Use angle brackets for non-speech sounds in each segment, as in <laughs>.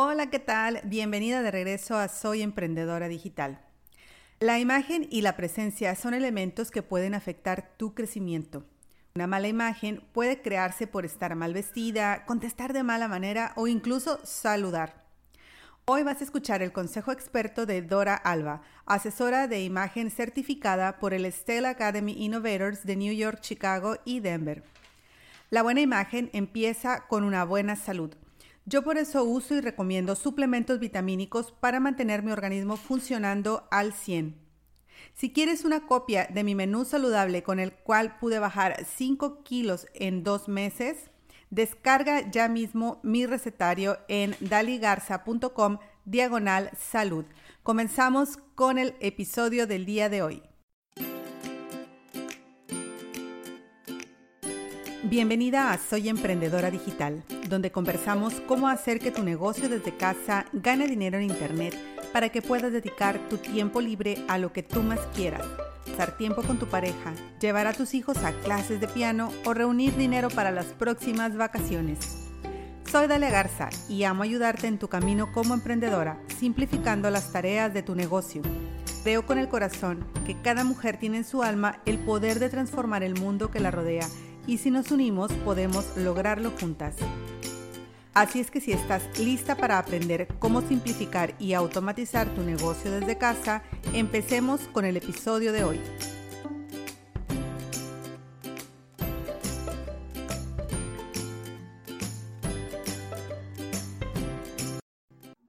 Hola, ¿qué tal? Bienvenida de regreso a Soy Emprendedora Digital. La imagen y la presencia son elementos que pueden afectar tu crecimiento. Una mala imagen puede crearse por estar mal vestida, contestar de mala manera o incluso saludar. Hoy vas a escuchar el consejo experto de Dora Alba, asesora de imagen certificada por el Stella Academy Innovators de New York, Chicago y Denver. La buena imagen empieza con una buena salud. Yo por eso uso y recomiendo suplementos vitamínicos para mantener mi organismo funcionando al 100. Si quieres una copia de mi menú saludable con el cual pude bajar 5 kilos en dos meses, descarga ya mismo mi recetario en daligarza.com diagonal salud. Comenzamos con el episodio del día de hoy. Bienvenida a Soy Emprendedora Digital, donde conversamos cómo hacer que tu negocio desde casa gane dinero en Internet para que puedas dedicar tu tiempo libre a lo que tú más quieras, pasar tiempo con tu pareja, llevar a tus hijos a clases de piano o reunir dinero para las próximas vacaciones. Soy Dalia Garza y amo ayudarte en tu camino como emprendedora, simplificando las tareas de tu negocio. Creo con el corazón que cada mujer tiene en su alma el poder de transformar el mundo que la rodea y si nos unimos podemos lograrlo juntas. Así es que si estás lista para aprender cómo simplificar y automatizar tu negocio desde casa, empecemos con el episodio de hoy.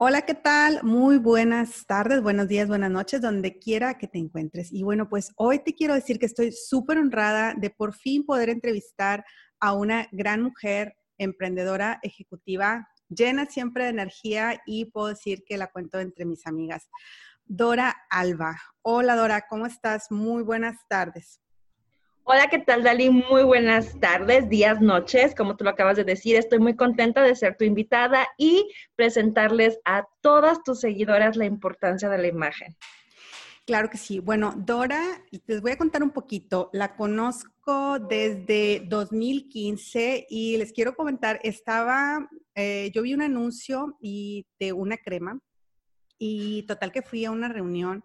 Hola, ¿qué tal? Muy buenas tardes, buenos días, buenas noches, donde quiera que te encuentres. Y bueno, pues hoy te quiero decir que estoy súper honrada de por fin poder entrevistar a una gran mujer emprendedora ejecutiva, llena siempre de energía y puedo decir que la cuento entre mis amigas. Dora Alba. Hola Dora, ¿cómo estás? Muy buenas tardes. Hola, ¿qué tal, Dali? Muy buenas tardes, días, noches. Como tú lo acabas de decir, estoy muy contenta de ser tu invitada y presentarles a todas tus seguidoras la importancia de la imagen. Claro que sí. Bueno, Dora, les voy a contar un poquito. La conozco desde 2015 y les quiero comentar, estaba, eh, yo vi un anuncio y de una crema y total que fui a una reunión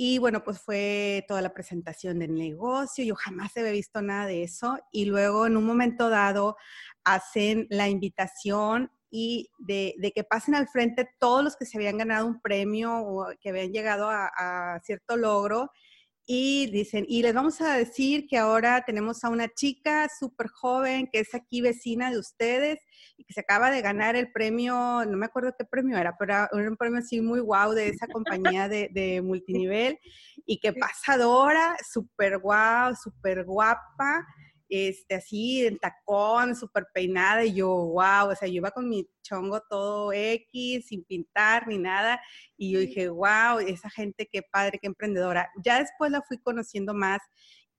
y bueno, pues fue toda la presentación del negocio. Yo jamás había visto nada de eso. Y luego en un momento dado hacen la invitación y de, que pasen al frente todos los que se habían ganado un premio o que habían llegado a cierto logro y dicen, y les vamos a decir que ahora tenemos a una chica súper joven que es aquí vecina de ustedes y que se acaba de ganar el premio, no me acuerdo qué premio era, pero era un premio así muy guau de esa compañía de, de multinivel y que pasadora, súper guau, súper guapa este, así en tacón, súper peinada, y yo, wow, o sea, yo iba con mi chongo todo X, sin pintar ni nada, y yo dije, wow, esa gente qué padre, qué emprendedora. Ya después la fui conociendo más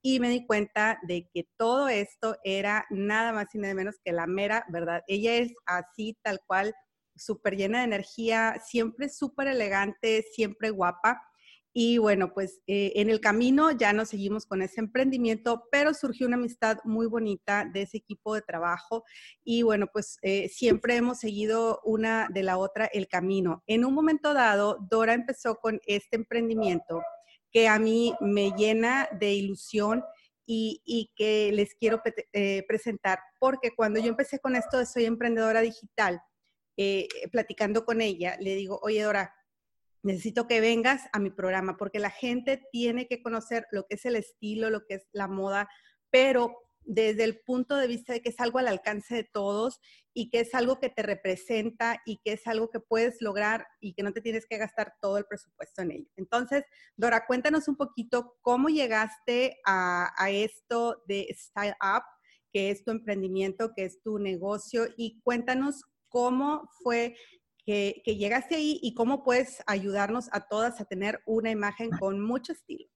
y me di cuenta de que todo esto era nada más y nada menos que la mera verdad. Ella es así, tal cual, súper llena de energía, siempre súper elegante, siempre guapa. Y bueno, pues eh, en el camino ya nos seguimos con ese emprendimiento, pero surgió una amistad muy bonita de ese equipo de trabajo y bueno, pues eh, siempre hemos seguido una de la otra el camino. En un momento dado, Dora empezó con este emprendimiento que a mí me llena de ilusión y, que les quiero eh, presentar, porque cuando yo empecé con esto de Soy Emprendedora Digital, platicando con ella, le digo, oye Dora, necesito que vengas a mi programa porque la gente tiene que conocer lo que es el estilo, lo que es la moda, pero desde el punto de vista de que es algo al alcance de todos y que es algo que te representa y que es algo que puedes lograr y que no te tienes que gastar todo el presupuesto en ello. Entonces, Dora, cuéntanos un poquito cómo llegaste a, a esto de Style Up, que es tu emprendimiento, que es tu negocio, y cuéntanos cómo fue que, llegaste ahí y cómo puedes ayudarnos a todas a tener una imagen con mucho estilo.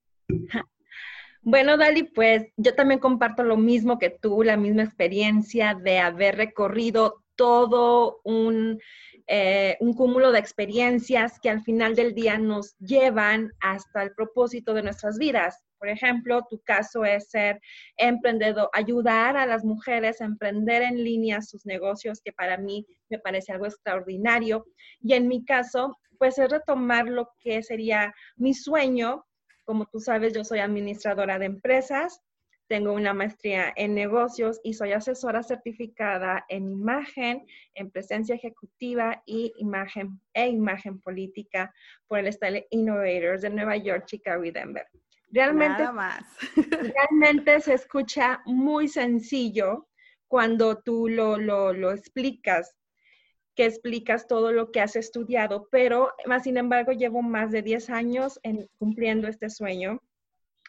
Bueno, Dali, pues yo también comparto lo mismo que tú, la misma experiencia de haber recorrido todo un, eh, un cúmulo de experiencias que al final del día nos llevan hasta el propósito de nuestras vidas. Por ejemplo, tu caso es ser emprendedor, ayudar a las mujeres a emprender en línea sus negocios, que para mí me parece algo extraordinario. Y en mi caso, pues es retomar lo que sería mi sueño. Como tú sabes, yo soy administradora de empresas, tengo una maestría en negocios y soy asesora certificada en imagen, en presencia ejecutiva y imagen e imagen política por el Style Innovators de Nueva York, Chicago y Denver. Realmente, más. <laughs> realmente se escucha muy sencillo cuando tú lo, lo, lo explicas que explicas todo lo que has estudiado, pero más sin embargo llevo más de 10 años en, cumpliendo este sueño.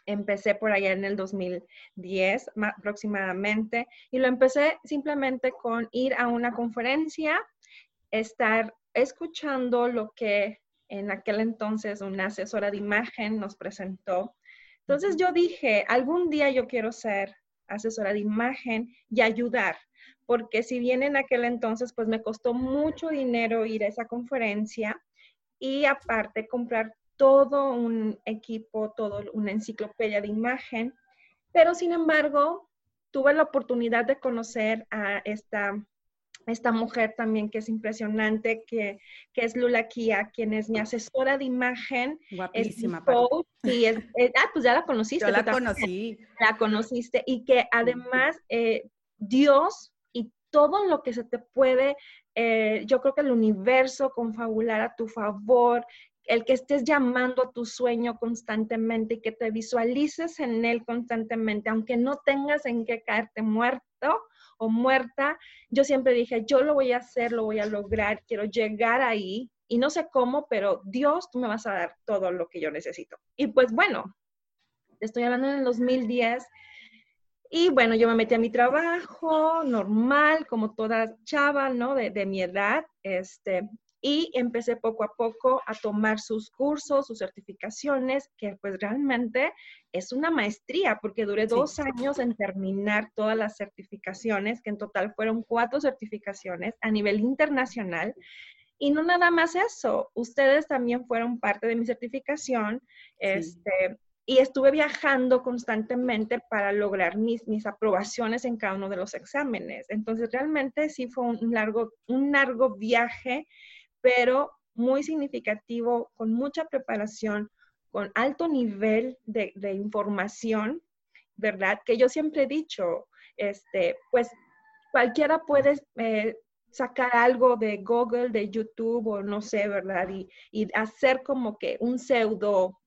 Empecé por allá en el 2010 aproximadamente y lo empecé simplemente con ir a una conferencia, estar escuchando lo que en aquel entonces una asesora de imagen nos presentó. Entonces yo dije, algún día yo quiero ser asesora de imagen y ayudar porque si bien en aquel entonces pues me costó mucho dinero ir a esa conferencia y aparte comprar todo un equipo, todo una enciclopedia de imagen, pero sin embargo tuve la oportunidad de conocer a esta, esta mujer también que es impresionante, que, que es Lula Kia, quien es mi asesora de imagen. Guapísima. sí, es, ah, pues ya la conociste. Yo la conocí. La conociste y que además eh, Dios todo lo que se te puede, eh, yo creo que el universo confabular a tu favor, el que estés llamando a tu sueño constantemente y que te visualices en él constantemente, aunque no tengas en qué caerte muerto muerta, yo siempre dije, yo lo voy a hacer, lo voy a lograr, quiero llegar ahí y no sé cómo, pero Dios, tú me vas a dar todo lo que yo necesito. Y pues bueno, estoy hablando en el 2010 y bueno, yo me metí a mi trabajo normal, como toda chava, ¿no? De, mi edad, este, y empecé poco a poco a tomar sus cursos, sus certificaciones, que pues realmente es una maestría, porque duré dos años en terminar todas las certificaciones, que en total fueron cuatro certificaciones a nivel internacional. Y no nada más eso, ustedes también fueron parte de mi certificación. Este, y estuve viajando constantemente para lograr mis, mis aprobaciones en cada uno de los exámenes. Entonces, realmente sí fue un largo, un largo viaje, pero muy significativo, con mucha preparación, con alto nivel de, información, ¿verdad? Que yo siempre he dicho, este, pues cualquiera puede eh, sacar algo de Google, de YouTube o no sé, ¿verdad? Y, y hacer como que un pseudo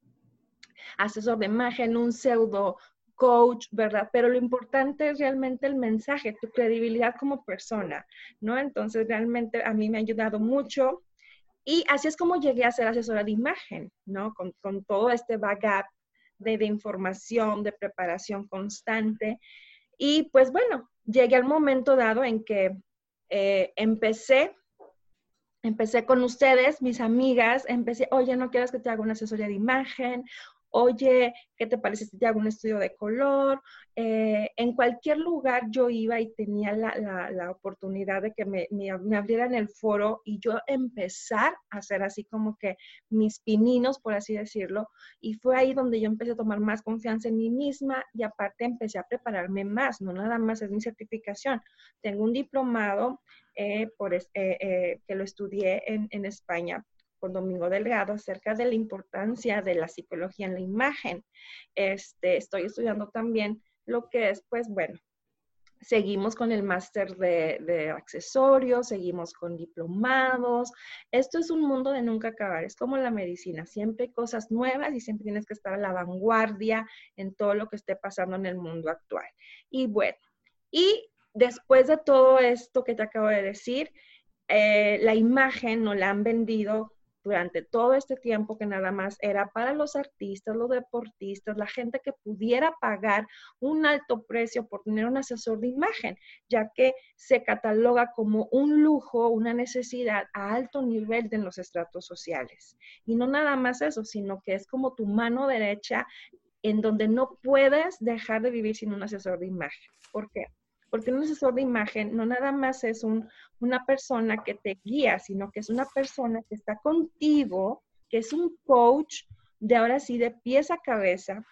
asesor de imagen, un pseudo coach, ¿verdad? Pero lo importante es realmente el mensaje, tu credibilidad como persona, ¿no? Entonces, realmente a mí me ha ayudado mucho. Y así es como llegué a ser asesora de imagen, ¿no? Con, todo este backup de, información, de preparación constante. Y pues bueno, llegué al momento dado en que eh, empecé empecé con ustedes, mis amigas, empecé, oye, ¿no quieres que te haga una asesoría de imagen? Oye, ¿qué te parece si te hago un estudio de color? Eh, en cualquier lugar yo iba y tenía la, oportunidad de que me, me, abrieran el foro y yo empezar a hacer así como que mis pininos, por así decirlo. Y fue ahí donde yo empecé a tomar más confianza en mí misma y aparte empecé a prepararme más, no nada más es mi certificación. Tengo un diplomado eh, por, eh, que lo estudié en, en España con Domingo Delgado acerca de la importancia de la psicología en la imagen. Este, estoy estudiando también lo que es, pues bueno, seguimos con el máster de, accesorios, seguimos con diplomados. Esto es un mundo de nunca acabar, es como la medicina, siempre cosas nuevas y siempre tienes que estar a la vanguardia en todo lo que esté pasando en el mundo actual. Y bueno, y después de todo esto que te acabo de decir, eh, la imagen nos la han vendido durante todo este tiempo que nada más era para los artistas, los deportistas, la gente que pudiera pagar un alto precio por tener un asesor de imagen, ya que se cataloga como un lujo, una necesidad a alto nivel de los estratos sociales. Y no nada más eso, sino que es como tu mano derecha en donde no puedes dejar de vivir sin un asesor de imagen. ¿Por qué? Porque un asesor de imagen no nada más es una persona que te guía, sino que es una persona que está contigo, que es un coach de ahora sí, de pies a cabeza,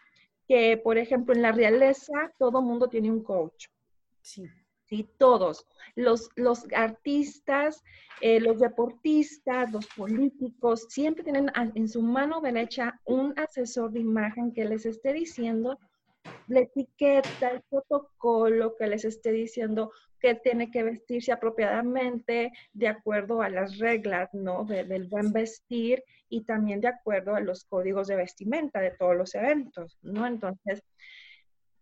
que, por ejemplo, en la realeza todo mundo tiene un coach. Sí. Sí, todos. Los, los artistas, eh, los deportistas, los políticos, siempre tienen en su mano derecha un asesor de imagen que les esté diciendo la etiqueta, el protocolo, que les esté diciendo que tiene que vestirse apropiadamente de acuerdo a las reglas, ¿no? del buen vestir y también de acuerdo a los códigos de vestimenta de todos los eventos, ¿no? Entonces,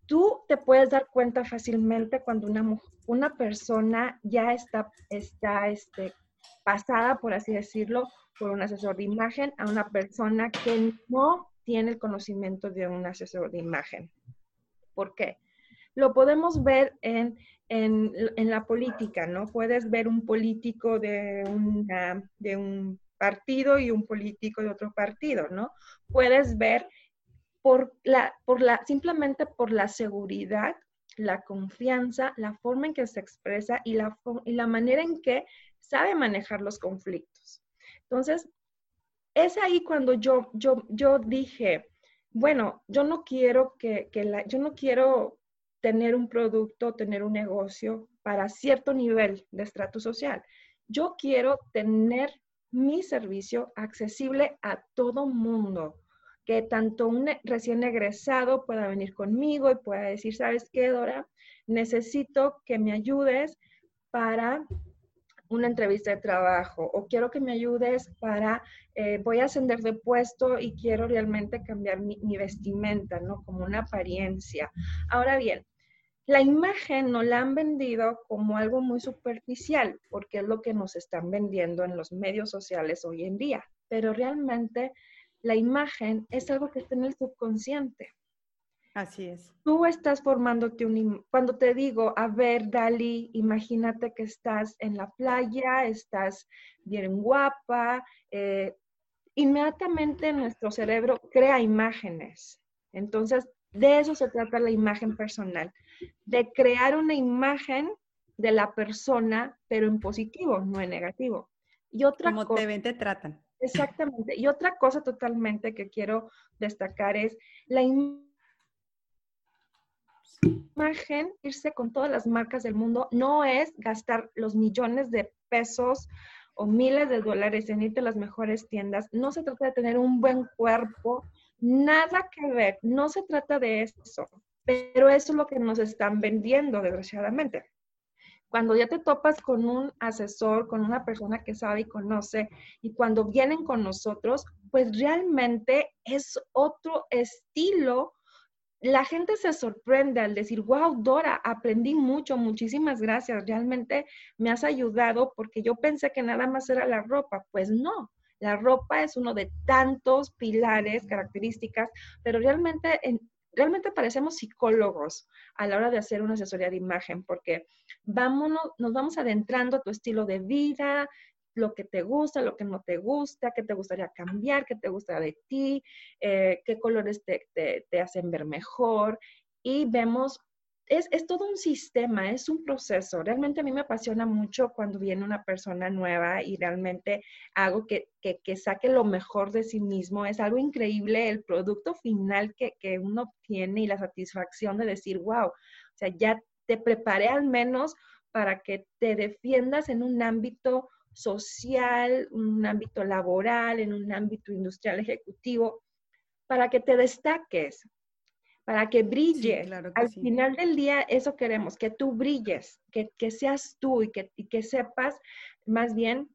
tú te puedes dar cuenta fácilmente cuando una, una persona ya está, está este, pasada, por así decirlo, por un asesor de imagen a una persona que no tiene el conocimiento de un asesor de imagen. ¿Por qué? Lo podemos ver en, la política, ¿no? Puedes ver un político de, de un partido y un político de otro partido, ¿no? Puedes ver por la, por la, simplemente por la seguridad, la confianza, la forma en que se expresa y la, y la manera en que sabe manejar los conflictos. Entonces, es ahí cuando yo, yo, yo dije, bueno, yo no quiero que, la, yo no quiero tener un producto, tener un negocio para cierto nivel de estrato social. Yo quiero tener mi servicio accesible a todo mundo, que tanto un recién egresado pueda venir conmigo y pueda decir, ¿sabes qué, Dora? Necesito que me ayudes para una entrevista de trabajo o quiero que me ayudes para, eh, voy a ascender de puesto y quiero realmente cambiar mi, mi, vestimenta, ¿no? Como una apariencia. Ahora bien, la imagen no la han vendido como algo muy superficial, porque es lo que nos están vendiendo en los medios sociales hoy en día, pero realmente la imagen es algo que está en el subconsciente. Así es. Tú estás formándote un... Cuando te digo, a ver, Dali, imagínate que estás en la playa, estás bien guapa, eh, inmediatamente nuestro cerebro crea imágenes. Entonces, de eso se trata la imagen personal, de crear una imagen de la persona, pero en positivo, no en negativo. Y otra Como te ven, te tratan. Exactamente. Y otra cosa totalmente que quiero destacar es la imagen imagen, irse con todas las marcas del mundo, no es gastar los millones de pesos o miles de dólares en irte a las mejores tiendas. No se trata de tener un buen cuerpo, nada que ver, no se trata de eso, pero eso es lo que nos están vendiendo, desgraciadamente. Cuando ya te topas con un asesor, con una persona que sabe y conoce, y cuando vienen con nosotros, pues realmente es otro estilo la gente se sorprende al decir, wow, Dora, aprendí mucho, muchísimas gracias, realmente me has ayudado porque yo pensé que nada más era la ropa. Pues no, la ropa es uno de tantos pilares, características, pero realmente, realmente parecemos psicólogos a la hora de hacer una asesoría de imagen porque vámonos, nos vamos adentrando a tu estilo de vida, lo que te gusta, lo que no te gusta, qué te gustaría cambiar, qué te gusta de ti, eh, qué colores te, te, hacen ver mejor. Y vemos, es, es, todo un sistema, es un proceso. Realmente a mí me apasiona mucho cuando viene una persona nueva y realmente hago que, que, que saque lo mejor de sí mismo. Es algo increíble el producto final que, que uno obtiene y la satisfacción de decir, wow, o sea, ya te preparé al menos para que te defiendas en un ámbito social, un ámbito laboral, en un ámbito industrial ejecutivo, para que te destaques, para que brille. Al final del día, eso queremos, que tú brilles, que, seas tú y que, que, sepas más bien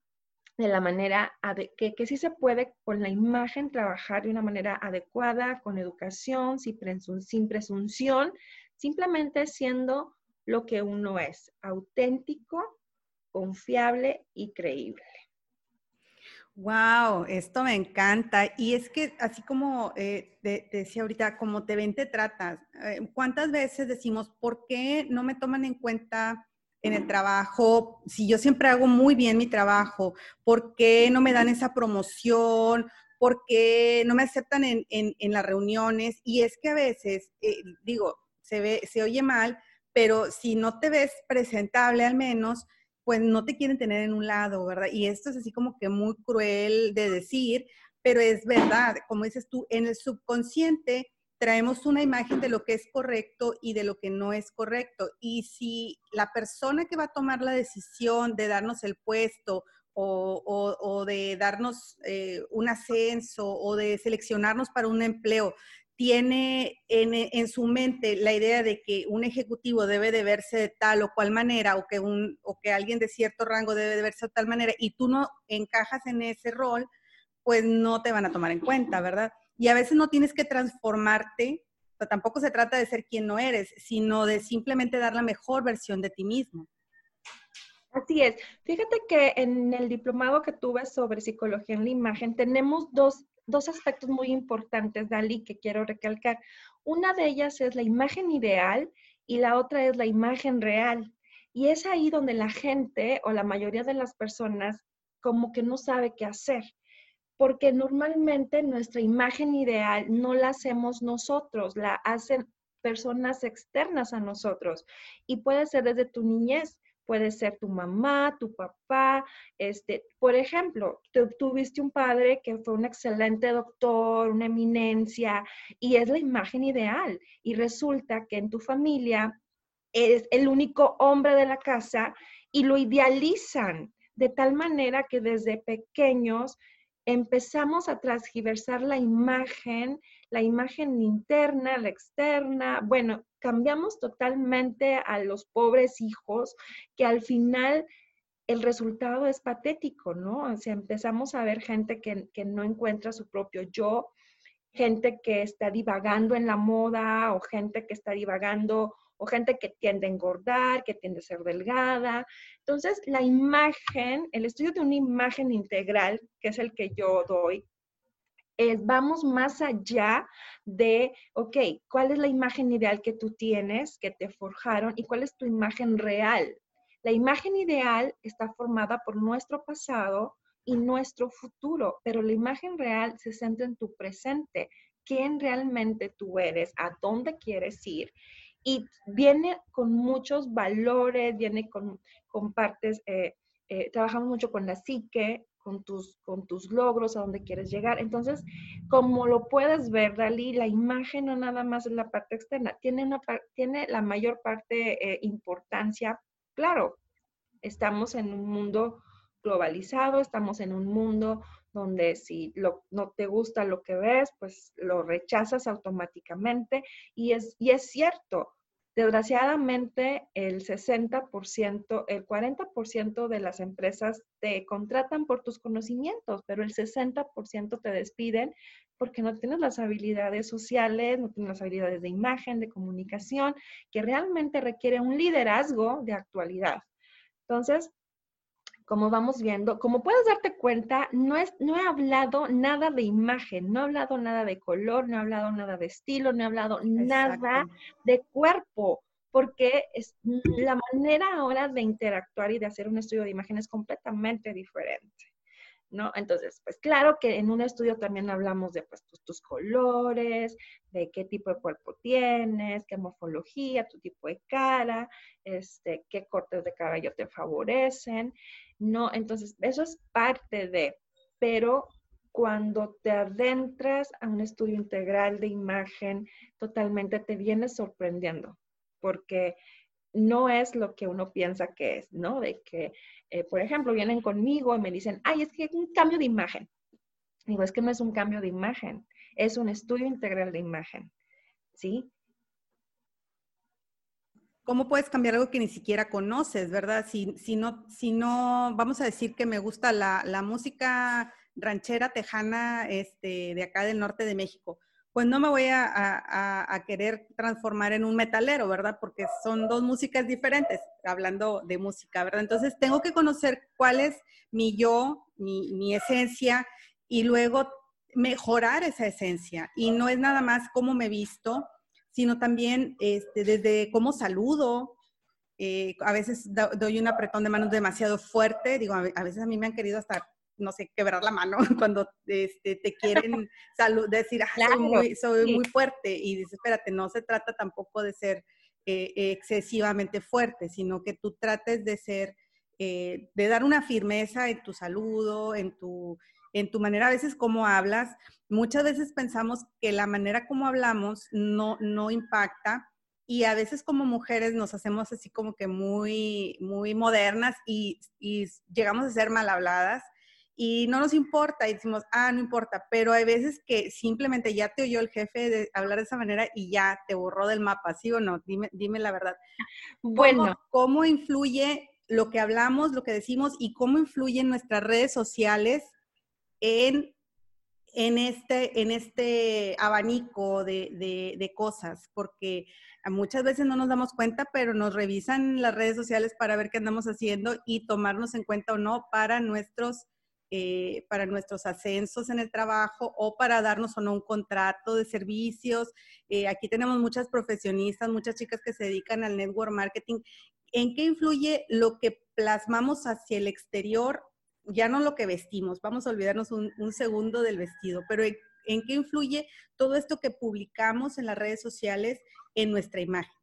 de la manera, que, que sí se puede con la imagen trabajar de una manera adecuada, con educación, sin, sin presunción, simplemente siendo lo que uno es, auténtico, confiable y creíble. Wow, esto me encanta. Y es que así como eh, te, decía ahorita, como te ven, te tratas. Eh, ¿Cuántas veces decimos, ¿por qué no me toman en cuenta en el trabajo? Si yo siempre hago muy bien mi trabajo, ¿por qué no me dan esa promoción? ¿Por qué no me aceptan en, las reuniones? Y es que a veces, eh, digo, se, ve, se oye mal, pero si no te ves presentable al menos, pues no te quieren tener en un lado, ¿verdad? Y esto es así como que muy cruel de decir, pero es verdad, como dices tú, en el subconsciente traemos una imagen de lo que es correcto y de lo que no es correcto. Y si la persona que va a tomar la decisión de darnos el puesto o, de darnos eh, un ascenso o de seleccionarnos para un empleo, tiene en, su mente la idea de que un ejecutivo debe de verse de tal o cual manera o que, un, o que alguien de cierto rango debe de verse de tal manera y tú no encajas en ese rol, pues no te van a tomar en cuenta, ¿verdad? Y a veces no tienes que transformarte, o tampoco se trata de ser quien no eres, sino de simplemente dar la mejor versión de ti mismo. Así es. Fíjate que en el diplomado que tuve sobre psicología en la imagen tenemos dos, dos aspectos muy importantes, Dali, que quiero recalcar. Una de ellas es la imagen ideal y la otra es la imagen real. Y es ahí donde la gente o la mayoría de las personas como que no sabe qué hacer porque normalmente nuestra imagen ideal no la hacemos nosotros, la hacen personas externas a nosotros. Y puede ser desde tu niñez, puede ser tu mamá, tu papá. Este, por ejemplo, tuviste un padre que fue un excelente doctor, una eminencia, y es la imagen ideal. Y resulta que en tu familia es el único hombre de la casa y lo idealizan de tal manera que desde pequeños empezamos a transgiversar la imagen, la imagen interna, la externa. Bueno, cambiamos totalmente a los pobres hijos que al final el resultado es patético, ¿no? O sea, empezamos a ver gente que, no encuentra su propio yo, gente que está divagando en la moda o gente que está divagando o gente que tiende a engordar, que tiende a ser delgada. Entonces, la imagen, el estudio de una imagen integral, que es el que yo doy, vamos más allá de, ok, ¿cuál es la imagen ideal que tú tienes, que te forjaron, y cuál es tu imagen real? La imagen ideal está formada por nuestro pasado y nuestro futuro, pero la imagen real se centra en tu presente, quién realmente tú eres, a dónde quieres ir y viene con muchos valores, viene con, con partes, eh, eh, trabajamos mucho con la psique, con tus, con tus logros, a dónde quieres llegar. Entonces, como lo puedes ver, Dalí, la imagen no nada más es la parte externa, tiene, una, tiene la mayor parte eh, importancia. Claro, estamos en un mundo globalizado, estamos en un mundo donde si no te gusta lo que ves, pues lo rechazas automáticamente. Y es, y es cierto, desgraciadamente el 60%, el 40% de las empresas te contratan por tus conocimientos, pero el 60% te despiden porque no tienes las habilidades sociales, no tienes las habilidades de imagen, de comunicación, que realmente requiere un liderazgo de actualidad. Entonces, como vamos viendo, como puedes darte cuenta, no, es, no he hablado nada de imagen, no he hablado nada de color, no he hablado nada de estilo, no he hablado nada de cuerpo, porque es, la manera ahora de interactuar y de hacer un estudio de imagen es completamente diferente. ¿No? Entonces, pues claro que en un estudio también hablamos de pues, tus, colores, de qué tipo de cuerpo tienes, qué morfología, tu tipo de cara, este, qué cortes de cabello te favorecen. No, entonces eso es parte de, pero cuando te adentras a un estudio integral de imagen, totalmente te vienes sorprendiendo, porque no es lo que uno piensa que es, ¿no? De que, eh, por ejemplo, vienen conmigo y me dicen, ay, es que es un cambio de imagen. Digo, es que no es un cambio de imagen, es un estudio integral de imagen, ¿sí? ¿Cómo puedes cambiar algo que ni siquiera conoces, verdad? Si, si, no, si no, vamos a decir que me gusta la, la música ranchera tejana este, de acá del norte de México, pues no me voy a, a, a, querer transformar en un metalero, ¿verdad? Porque son dos músicas diferentes, hablando de música, ¿verdad? Entonces tengo que conocer cuál es mi yo, mi, mi esencia, y luego mejorar esa esencia. Y no es nada más cómo me visto, sino también este, desde cómo saludo. Eh, a veces doy un apretón de manos demasiado fuerte, digo, a, veces a mí me han querido hasta, no sé, quebrar la mano <laughs> cuando este, te quieren <laughs> decir, ah, soy, muy, soy muy fuerte. Y dices, espérate, no se trata tampoco de ser eh, excesivamente fuerte, sino que tú trates de ser, eh, de dar una firmeza en tu saludo, en tu, en tu manera a veces como hablas. Muchas veces pensamos que la manera como hablamos no, no impacta y a veces como mujeres nos hacemos así como que muy, muy modernas y, y llegamos a ser mal habladas y no nos importa y decimos, ah, no importa, pero hay veces que simplemente ya te oyó el jefe de hablar de esa manera y ya te borró del mapa, ¿sí o no? Dime, dime la verdad. Bueno. ¿Cómo, influye lo que hablamos, lo que decimos y cómo influyen nuestras redes sociales en, en, este, en este abanico de, de, cosas? Porque muchas veces no nos damos cuenta, pero nos revisan las redes sociales para ver qué andamos haciendo y tomarnos en cuenta o no para nuestros eh, para nuestros ascensos en el trabajo o para darnos o no un contrato de servicios. Eh, aquí tenemos muchas profesionistas, muchas chicas que se dedican al network marketing. ¿En qué influye lo que plasmamos hacia el exterior? Ya no lo que vestimos, vamos a olvidarnos un, segundo del vestido, pero ¿en, ¿en qué influye todo esto que publicamos en las redes sociales en nuestra imagen?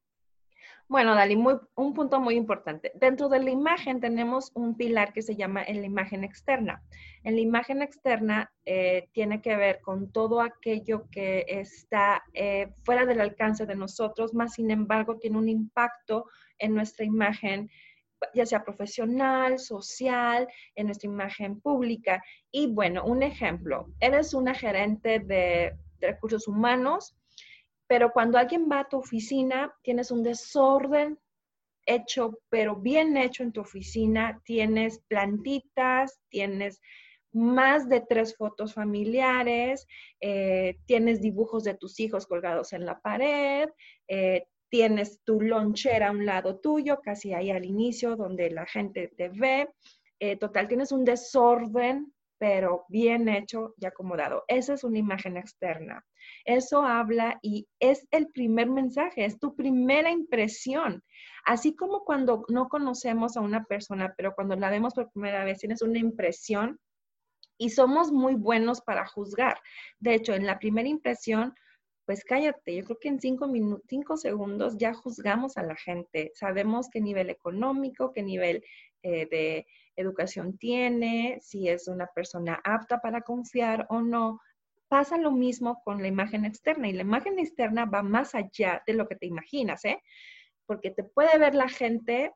Bueno, Dali, un punto muy importante. Dentro de la imagen tenemos un pilar que se llama en la imagen externa. En la imagen externa eh, tiene que ver con todo aquello que está eh, fuera del alcance de nosotros, más sin embargo tiene un impacto en nuestra imagen ya sea profesional, social, en nuestra imagen pública. Y bueno, un ejemplo, eres una gerente de recursos humanos, pero cuando alguien va a tu oficina, tienes un desorden hecho, pero bien hecho en tu oficina, tienes plantitas, tienes más de tres fotos familiares, eh, tienes dibujos de tus hijos colgados en la pared, eh, tienes tu lonchera a un lado tuyo, casi ahí al inicio, donde la gente te ve. Eh, total, tienes un desorden, pero bien hecho y acomodado. Esa es una imagen externa. Eso habla y es el primer mensaje, es tu primera impresión. Así como cuando no conocemos a una persona, pero cuando la vemos por primera vez tienes una impresión y somos muy buenos para juzgar. De hecho, en la primera impresión, pues cállate, yo creo que en cinco, cinco segundos ya juzgamos a la gente. Sabemos qué nivel económico, qué nivel eh, de educación tiene, si es una persona apta para confiar o no pasa lo mismo con la imagen externa y la imagen externa va más allá de lo que te imaginas, ¿eh? Porque te puede ver la gente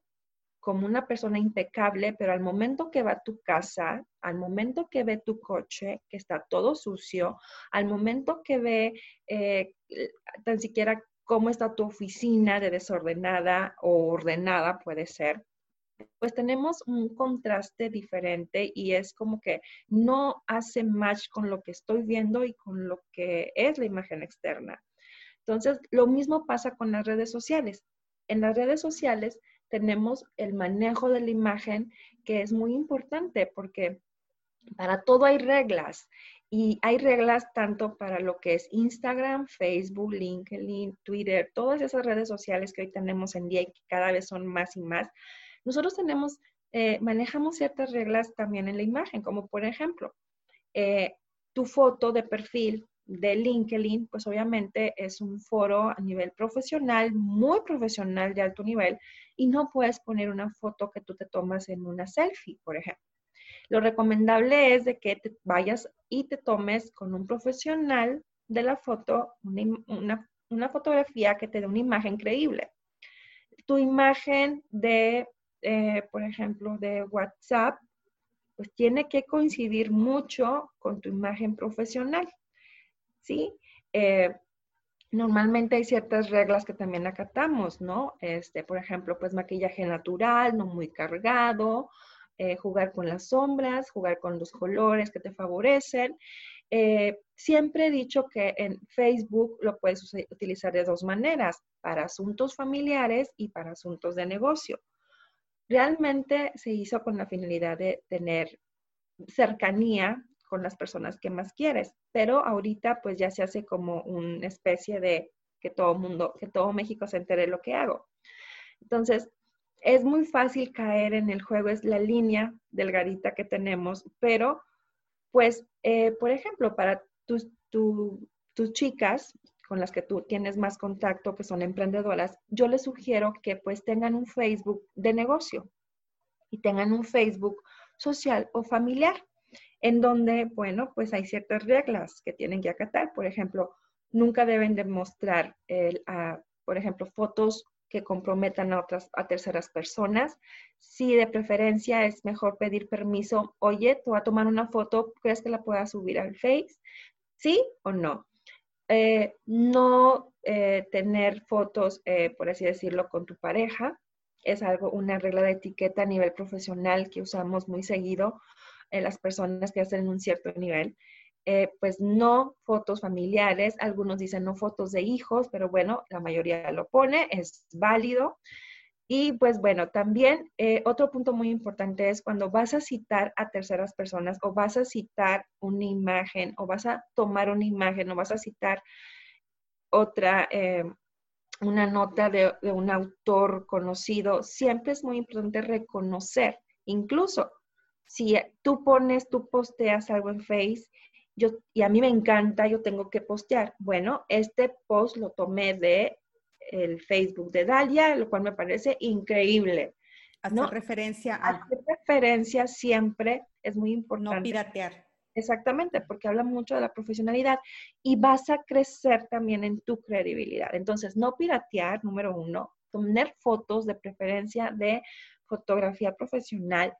como una persona impecable, pero al momento que va a tu casa, al momento que ve tu coche, que está todo sucio, al momento que ve eh, tan siquiera cómo está tu oficina de desordenada o ordenada, puede ser, pues tenemos un contraste diferente y es como que no hace match con lo que estoy viendo y con lo que es la imagen externa. Entonces, lo mismo pasa con las redes sociales. En las redes sociales tenemos el manejo de la imagen que es muy importante porque para todo hay reglas y hay reglas tanto para lo que es Instagram, Facebook, LinkedIn, Twitter, todas esas redes sociales que hoy tenemos en día y que cada vez son más y más. Nosotros tenemos, eh, manejamos ciertas reglas también en la imagen, como por ejemplo, eh, tu foto de perfil de LinkedIn, pues obviamente es un foro a nivel profesional, muy profesional de alto nivel, y no puedes poner una foto que tú te tomas en una selfie, por ejemplo. Lo recomendable es de que te vayas y te tomes con un profesional de la foto una fotografía que te dé una imagen creíble. Tu imagen de eh, por ejemplo, de WhatsApp, pues tiene que coincidir mucho con tu imagen profesional, ¿sí? Eh, normalmente hay ciertas reglas que también acatamos, ¿no? Este, por ejemplo, pues maquillaje natural, no muy cargado, eh, jugar con las sombras, jugar con los colores que te favorecen. siempre he dicho que en Facebook lo puedes utilizar de dos maneras, para asuntos familiares y para asuntos de negocio realmente se hizo con la finalidad de tener cercanía con las personas que más quieres, pero ahorita pues ya se hace como una especie de que todo mundo, que todo México se entere lo que hago. Entonces, es muy fácil caer en el juego, es la línea delgadita que tenemos, pero pues, eh, por ejemplo, para tus, tus chicas, con las que tú tienes más contacto, que son emprendedoras, yo les sugiero que pues tengan un Facebook de negocio y tengan un Facebook social o familiar. En donde, bueno, pues hay ciertas reglas que tienen que acatar. Por ejemplo, nunca deben demostrar, por ejemplo, fotos que comprometan a otras, a terceras personas. Si de preferencia es mejor pedir permiso, oye, te voy a tomar una foto, ¿crees que la pueda subir al Face? ¿Sí o no? Eh, no eh, tener fotos, eh, por así decirlo, con tu pareja. Es algo, una regla de etiqueta a nivel profesional que usamos muy seguido las personas que hacen un cierto nivel. pues no fotos familiares, algunos dicen no fotos de hijos, pero bueno, la mayoría lo pone, es válido. Y pues bueno, también otro punto muy importante es cuando vas a citar a terceras personas o vas a citar una imagen o vas a tomar una imagen o vas a citar otra, eh, una nota de, un autor conocido, siempre es muy importante reconocer, incluso si tú pones, tú posteas algo en Face, yo, y a mí me encanta, yo tengo que postear. Bueno, este post lo tomé de el Facebook de Dalia, lo cual me parece increíble. Hacer referencia a... Hacer referencia siempre es muy importante. No piratear. Exactamente, porque habla mucho de la profesionalidad y vas a crecer también en tu credibilidad. Entonces, no piratear, número uno, tener fotos de preferencia de fotografía profesional,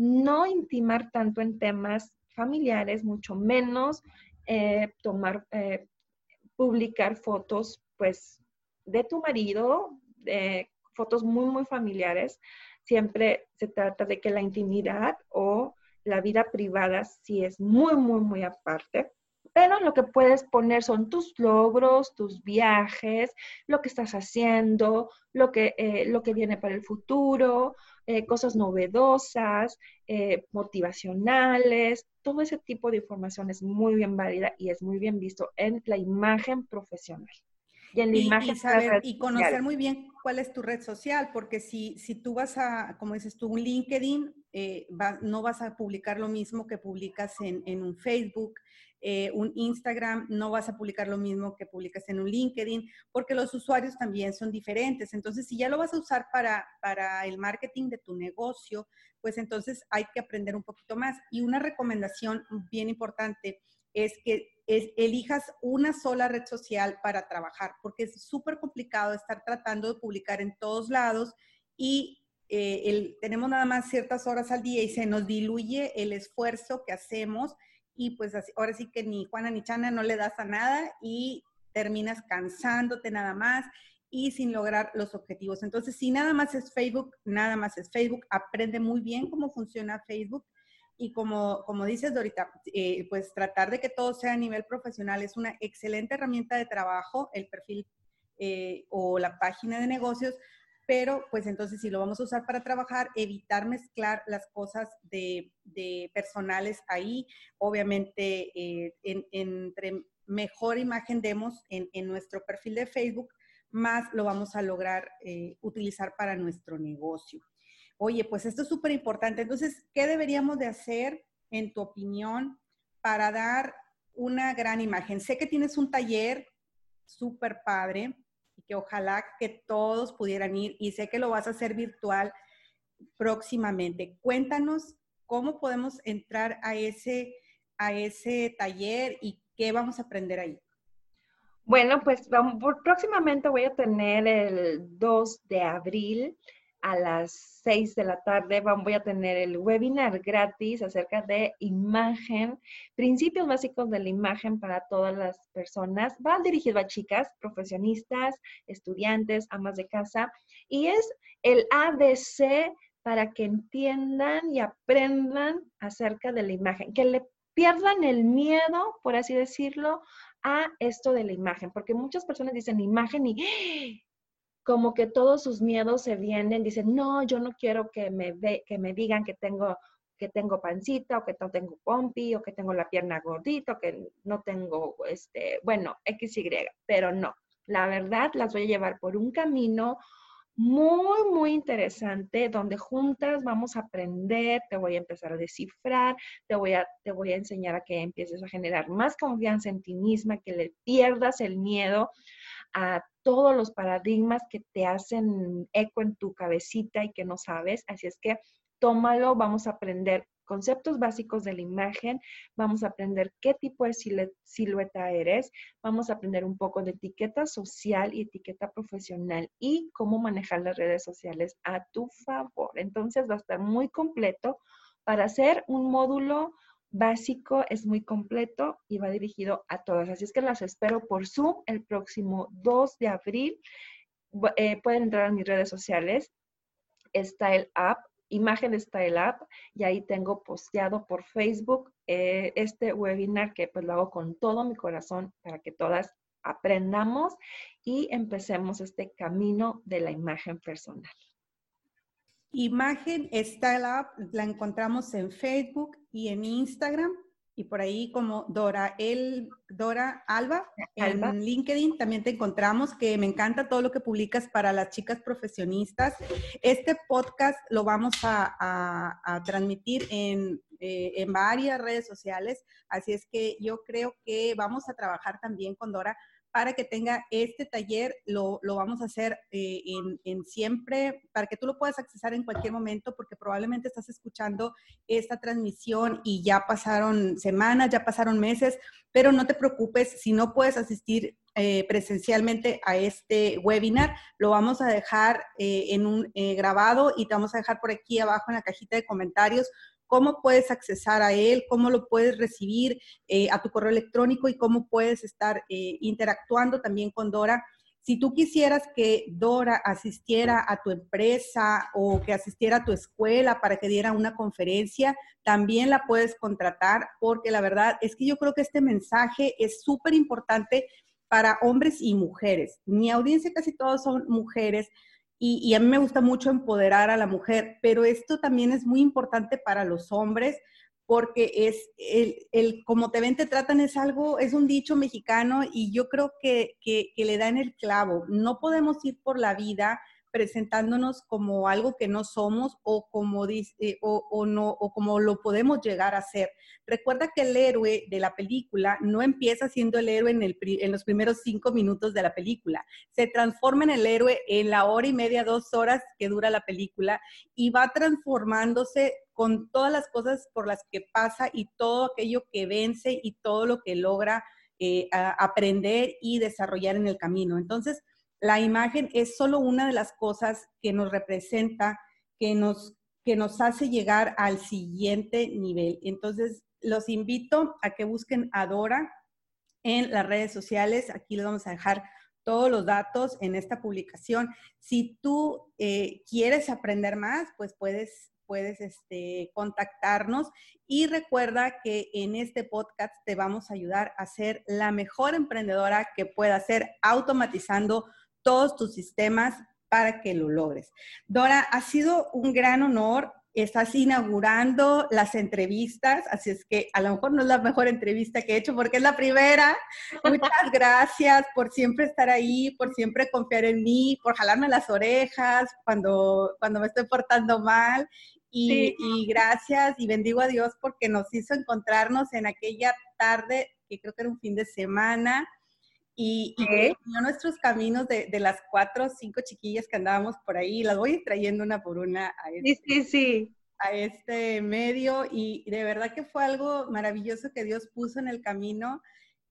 no intimar tanto en temas familiares, mucho menos eh, eh, publicar fotos, pues, de tu marido, fotos muy, muy familiares. Siempre se trata de que la intimidad o la vida privada sí es muy, muy, muy aparte. Pero lo que puedes poner son tus logros, tus viajes, lo que estás haciendo, lo que, eh, lo que viene para el futuro, eh, cosas novedosas, eh, motivacionales. Todo ese tipo de información es muy bien válida y es muy bien visto en la imagen profesional. Y en la imagen y, y conocer muy bien cuál es tu red social, porque si, si tú vas a, como dices tú, un LinkedIn, eh, no vas a publicar lo mismo que publicas en, un Facebook, eh, un Instagram, no vas a publicar lo mismo que publicas en un LinkedIn, porque los usuarios también son diferentes. Entonces, si ya lo vas a usar para, para el marketing de tu negocio, pues entonces hay que aprender un poquito más. Y una recomendación bien importante es que elijas una sola red social para trabajar, porque es súper complicado estar tratando de publicar en todos lados y eh, tenemos nada más ciertas horas al día y se nos diluye el esfuerzo que hacemos y pues ahora sí que ni Juana ni Chana no le das a nada y terminas cansándote nada más y sin lograr los objetivos. Entonces, si nada más es Facebook, nada más es Facebook, aprende muy bien cómo funciona Facebook y como, como dices, Dorita, eh, pues tratar de que todo sea a nivel profesional es una excelente herramienta de trabajo, el perfil eh, o la página de negocios, pero pues entonces si lo vamos a usar para trabajar, evitar mezclar las cosas de, personales ahí. Obviamente, eh, entre mejor imagen demos en, nuestro perfil de Facebook, más lo vamos a lograr utilizar para nuestro negocio. Oye, pues esto es súper importante. Entonces, ¿qué deberíamos de hacer, en tu opinión, para dar una gran imagen? Sé que tienes un taller súper padre, que ojalá que todos pudieran ir y sé que lo vas a hacer virtual próximamente. Cuéntanos cómo podemos entrar a ese, a ese taller y qué vamos a aprender ahí. Bueno, pues próximamente voy a tener el 2 de abril a las 6 de la tarde voy a tener el webinar gratis acerca de imagen, principios básicos de la imagen para todas las personas. Va dirigido a chicas, profesionistas, estudiantes, amas de casa y es el ABC para que entiendan y aprendan acerca de la imagen, que le pierdan el miedo, por así decirlo, a esto de la imagen, porque muchas personas dicen imagen y como que todos sus miedos se vienen, dicen, no, yo no quiero que me, ve, que me digan que tengo, que tengo pancita o que no tengo pompi o que tengo la pierna gordita o que no tengo, este, bueno, XY, pero no, la verdad las voy a llevar por un camino muy, muy interesante, donde juntas vamos a aprender, te voy a empezar a descifrar, te voy a, te voy a enseñar a que empieces a generar más confianza en ti misma, que le pierdas el miedo a todos los paradigmas que te hacen eco en tu cabecita y que no sabes. Así es que tómalo, vamos a aprender conceptos básicos de la imagen, vamos a aprender qué tipo de silueta eres, vamos a aprender un poco de etiqueta social y etiqueta profesional y cómo manejar las redes sociales a tu favor. Entonces va a estar muy completo. Para hacer un módulo básico es muy completo y va dirigido a todas. Así es que las espero por Zoom el próximo 2 de abril. Eh, pueden entrar a mis redes sociales. El app Imagen Style App y ahí tengo posteado por Facebook eh, este webinar que pues lo hago con todo mi corazón para que todas aprendamos y empecemos este camino de la imagen personal. Imagen Style App la encontramos en Facebook y en Instagram y por ahí como Dora, el, Dora Alba, en LinkedIn también te encontramos, que me encanta todo lo que publicas para las chicas profesionistas. Este podcast lo vamos a, transmitir en, eh, en varias redes sociales, así es que yo creo que vamos a trabajar también con Dora para que tenga este taller, lo, vamos a hacer eh, en, siempre, para que tú lo puedas accesar en cualquier momento, porque probablemente estás escuchando esta transmisión y ya pasaron semanas, ya pasaron meses, pero no te preocupes, si no puedes asistir eh, presencialmente a este webinar, lo vamos a dejar eh, en un grabado y te vamos a dejar por aquí abajo en la cajita de comentarios cómo puedes accesar a él, cómo lo puedes recibir eh, a tu correo electrónico y cómo puedes estar eh, interactuando también con Dora. Si tú quisieras que Dora asistiera a tu empresa o que asistiera a tu escuela para que diera una conferencia, también la puedes contratar porque la verdad es que yo creo que este mensaje es súper importante para hombres y mujeres. Mi audiencia casi todos son mujeres, y, a mí me gusta mucho empoderar a la mujer, pero esto también es muy importante para los hombres porque es el, el como te ven, te tratan es algo, es un dicho mexicano y yo creo que, que, que le da en el clavo. No podemos ir por la vida presentándonos como algo que no somos o como, dice, o, no, o como lo podemos llegar a ser. Recuerda que el héroe de la película no empieza siendo el héroe en, el, en los primeros cinco minutos de la película. Se transforma en el héroe en la hora y media, dos horas que dura la película y va transformándose con todas las cosas por las que pasa y todo aquello que vence y todo lo que logra eh, aprender y desarrollar en el camino. Entonces, la imagen es solo una de las cosas que nos representa, que nos, que nos hace llegar al siguiente nivel. Entonces, los invito a que busquen a Dora en las redes sociales. Aquí les vamos a dejar todos los datos en esta publicación. Si tú eh, quieres aprender más, pues puedes, puedes este, contactarnos y recuerda que en este podcast te vamos a ayudar a ser la mejor emprendedora que pueda ser automatizando todos tus sistemas para que lo logres. Dora, ha sido un gran honor. Estás inaugurando las entrevistas, así es que a lo mejor no es la mejor entrevista que he hecho porque es la primera. Muchas <laughs> gracias por siempre estar ahí, por siempre confiar en mí, por jalarme las orejas cuando, cuando me estoy portando mal. Y, y gracias y bendigo a Dios porque nos hizo encontrarnos en aquella tarde, que creo que era un fin de semana, y, y nuestros caminos de, de, las cuatro o cinco chiquillas que andábamos por ahí, las voy trayendo una por una a este, sí, a este medio y de verdad que fue algo maravilloso que Dios puso en el camino.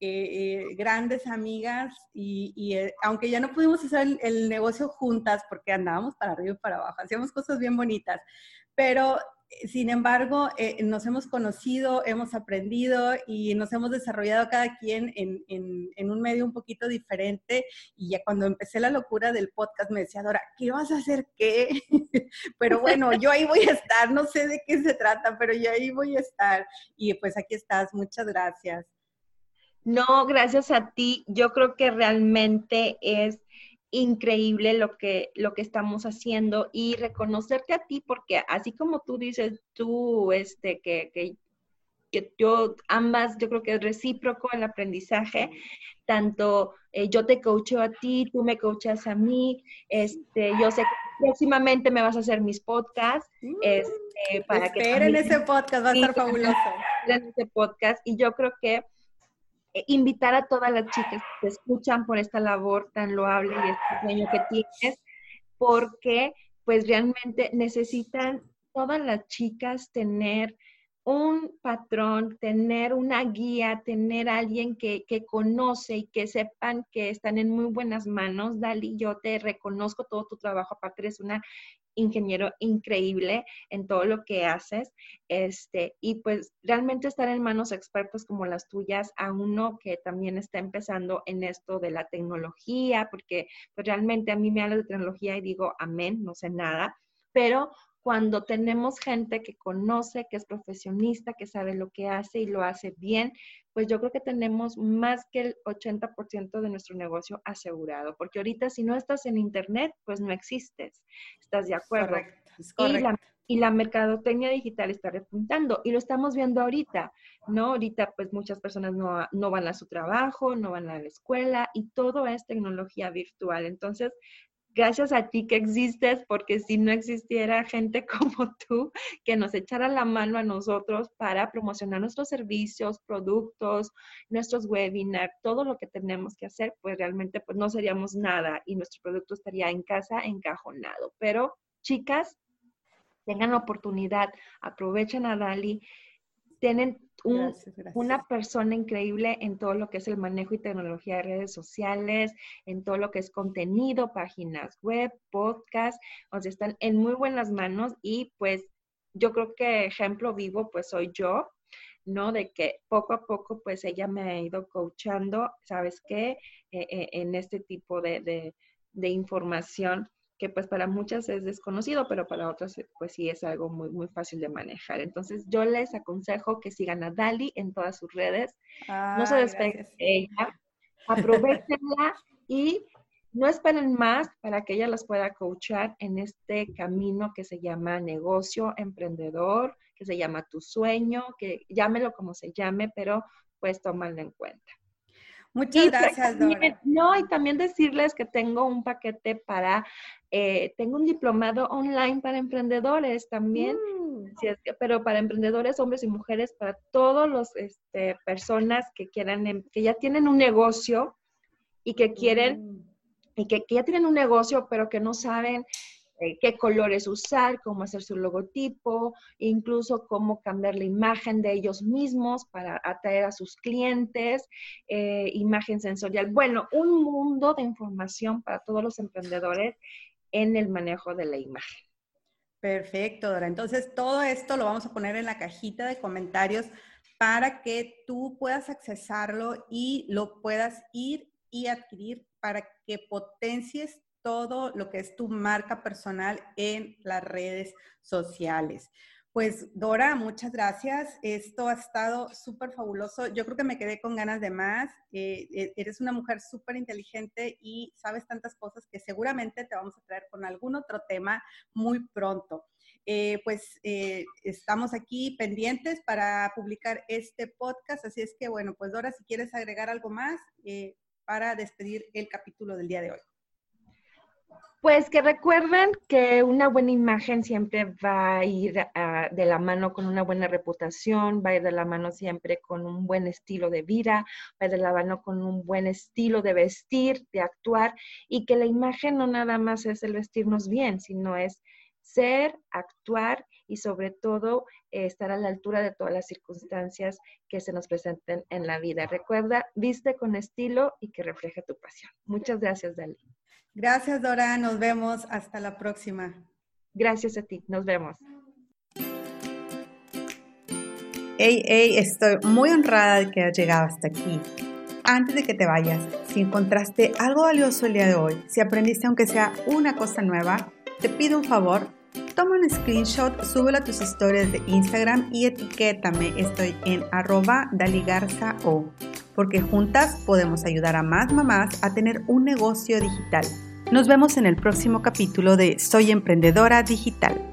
Eh, eh, grandes amigas y, y eh, aunque ya no pudimos hacer el, el, negocio juntas porque andábamos para arriba y para abajo, hacíamos cosas bien bonitas, pero sin embargo, eh, nos hemos conocido, hemos aprendido y nos hemos desarrollado cada quien en, en, un medio un poquito diferente. Y ya cuando empecé la locura del podcast me decía, Dora, ¿qué vas a hacer qué? <laughs> pero bueno, yo ahí voy a estar, no sé de qué se trata, pero yo ahí voy a estar. Y pues aquí estás, muchas gracias. No, gracias a ti. Yo creo que realmente es increíble lo que, lo que estamos haciendo y reconocerte a ti, porque así como tú dices, tú, este, que, que, yo, ambas, yo creo que es recíproco el aprendizaje, tanto eh, yo te coacheo a ti, tú me coachas a mí, este, yo sé que próximamente me vas a hacer mis podcasts, mm. este, para que... en ese podcast, va a estar fabuloso. <laughs> En ese podcast, y yo creo que eh, invitar a todas las chicas que te escuchan por esta labor tan loable y este sueño que tienes, porque pues realmente necesitan todas las chicas tener un patrón, tener una guía, tener alguien que, que, conoce y que sepan que están en muy buenas manos. Dali, yo te reconozco todo tu trabajo, aparte eres una ingeniero increíble en todo lo que haces, este, y pues realmente estar en manos expertos como las tuyas, a uno que también está empezando en esto de la tecnología, porque pues realmente a mí me habla de tecnología y digo, amén, no sé nada, pero cuando tenemos gente que conoce, que es profesionista, que sabe lo que hace y lo hace bien, pues yo creo que tenemos más que el 80% de nuestro negocio asegurado, porque ahorita si no estás en Internet, pues no existes. ¿Estás de acuerdo? Correcto, Y la, y la mercadotecnia digital está repuntando y lo estamos viendo ahorita, ¿no? Ahorita pues muchas personas no, no van a su trabajo, no van a la escuela y todo es tecnología virtual. Entonces, gracias a ti que existes, porque si no existiera gente <laughs> como tú que nos echara la mano a nosotros para promocionar nuestros servicios, productos, nuestros webinars, todo lo que tenemos que hacer, pues realmente pues no seríamos nada y nuestro producto estaría en casa encajonado. Pero chicas, tengan la oportunidad, aprovechen a Dali, tienen una persona increíble en todo lo que es el manejo y tecnología de redes sociales, en todo lo que es contenido, páginas web, podcast, o sea, están en muy buenas manos y pues yo creo que ejemplo vivo pues soy yo, ¿no? De que poco a poco pues ella me ha ido coachando, ¿sabes qué? Eh, eh, en este tipo de, de información que pues para muchas es desconocido, pero para otras eh, pues sí es algo muy, muy fácil de manejar. Entonces yo les aconsejo que sigan a Dali en todas sus redes, no se despeguen de ella, aprovechenla y no esperen más para que ella las pueda coachar en este camino que se llama negocio emprendedor, que se llama tu sueño, que llámelo como se llame, pero pues tómalo en cuenta. Muchas gracias, Dora. No, y también decirles que tengo un paquete para, eh, tengo un diplomado online para emprendedores también, mm. pero para emprendedores, hombres y mujeres, para todos los este, personas que quieran, em, que ya tienen un negocio y que quieren, mm. y que, que ya tienen un negocio, pero que no saben eh, qué colores usar, cómo hacer su logotipo, incluso cómo cambiar la imagen de ellos mismos para atraer a sus clientes, eh, imagen sensorial. Bueno, un mundo de información para todos los emprendedores en el manejo de la imagen. Perfecto, Dora. Entonces, todo esto lo vamos a poner en la cajita de comentarios para que tú puedas accesarlo y lo puedas ir y adquirir para que potencies todo lo que es tu marca personal en las redes sociales. Pues Dora, muchas gracias. Esto ha estado súper fabuloso. Yo creo que me quedé con ganas de más. Eh, eh, eres una mujer súper inteligente y sabes tantas cosas que seguramente te vamos a traer con algún otro tema muy pronto. Eh, pues estamos aquí pendientes para publicar este podcast. Así es que bueno, pues Dora, si quieres agregar algo más para despedir el capítulo del día de hoy. Pues que recuerden que una buena imagen siempre va a ir de la mano con una buena reputación, va a ir de la mano siempre con un buen estilo de vida, va a ir de la mano con un buen estilo de vestir, de actuar, y que la imagen no nada más es el vestirnos bien, sino es ser, actuar y sobre todo eh, estar a la altura de todas las circunstancias que se nos presenten en la vida. Recuerda, viste con estilo y que refleje tu pasión. Muchas gracias, Dalí. Gracias, Dora. Nos vemos. Hasta la próxima. Gracias a ti. Nos vemos. Hey, hey, estoy muy honrada de que hayas llegado hasta aquí. Antes de que te vayas, si encontraste algo valioso el día de hoy, si aprendiste aunque sea una cosa nueva, te pido un favor. Toma un screenshot, súbelo a tus historias de Instagram y etiquétame. Estoy en arroba daligarza.o porque juntas podemos ayudar a más mamás a tener un negocio digital. Nos vemos en el próximo capítulo de Soy Emprendedora Digital.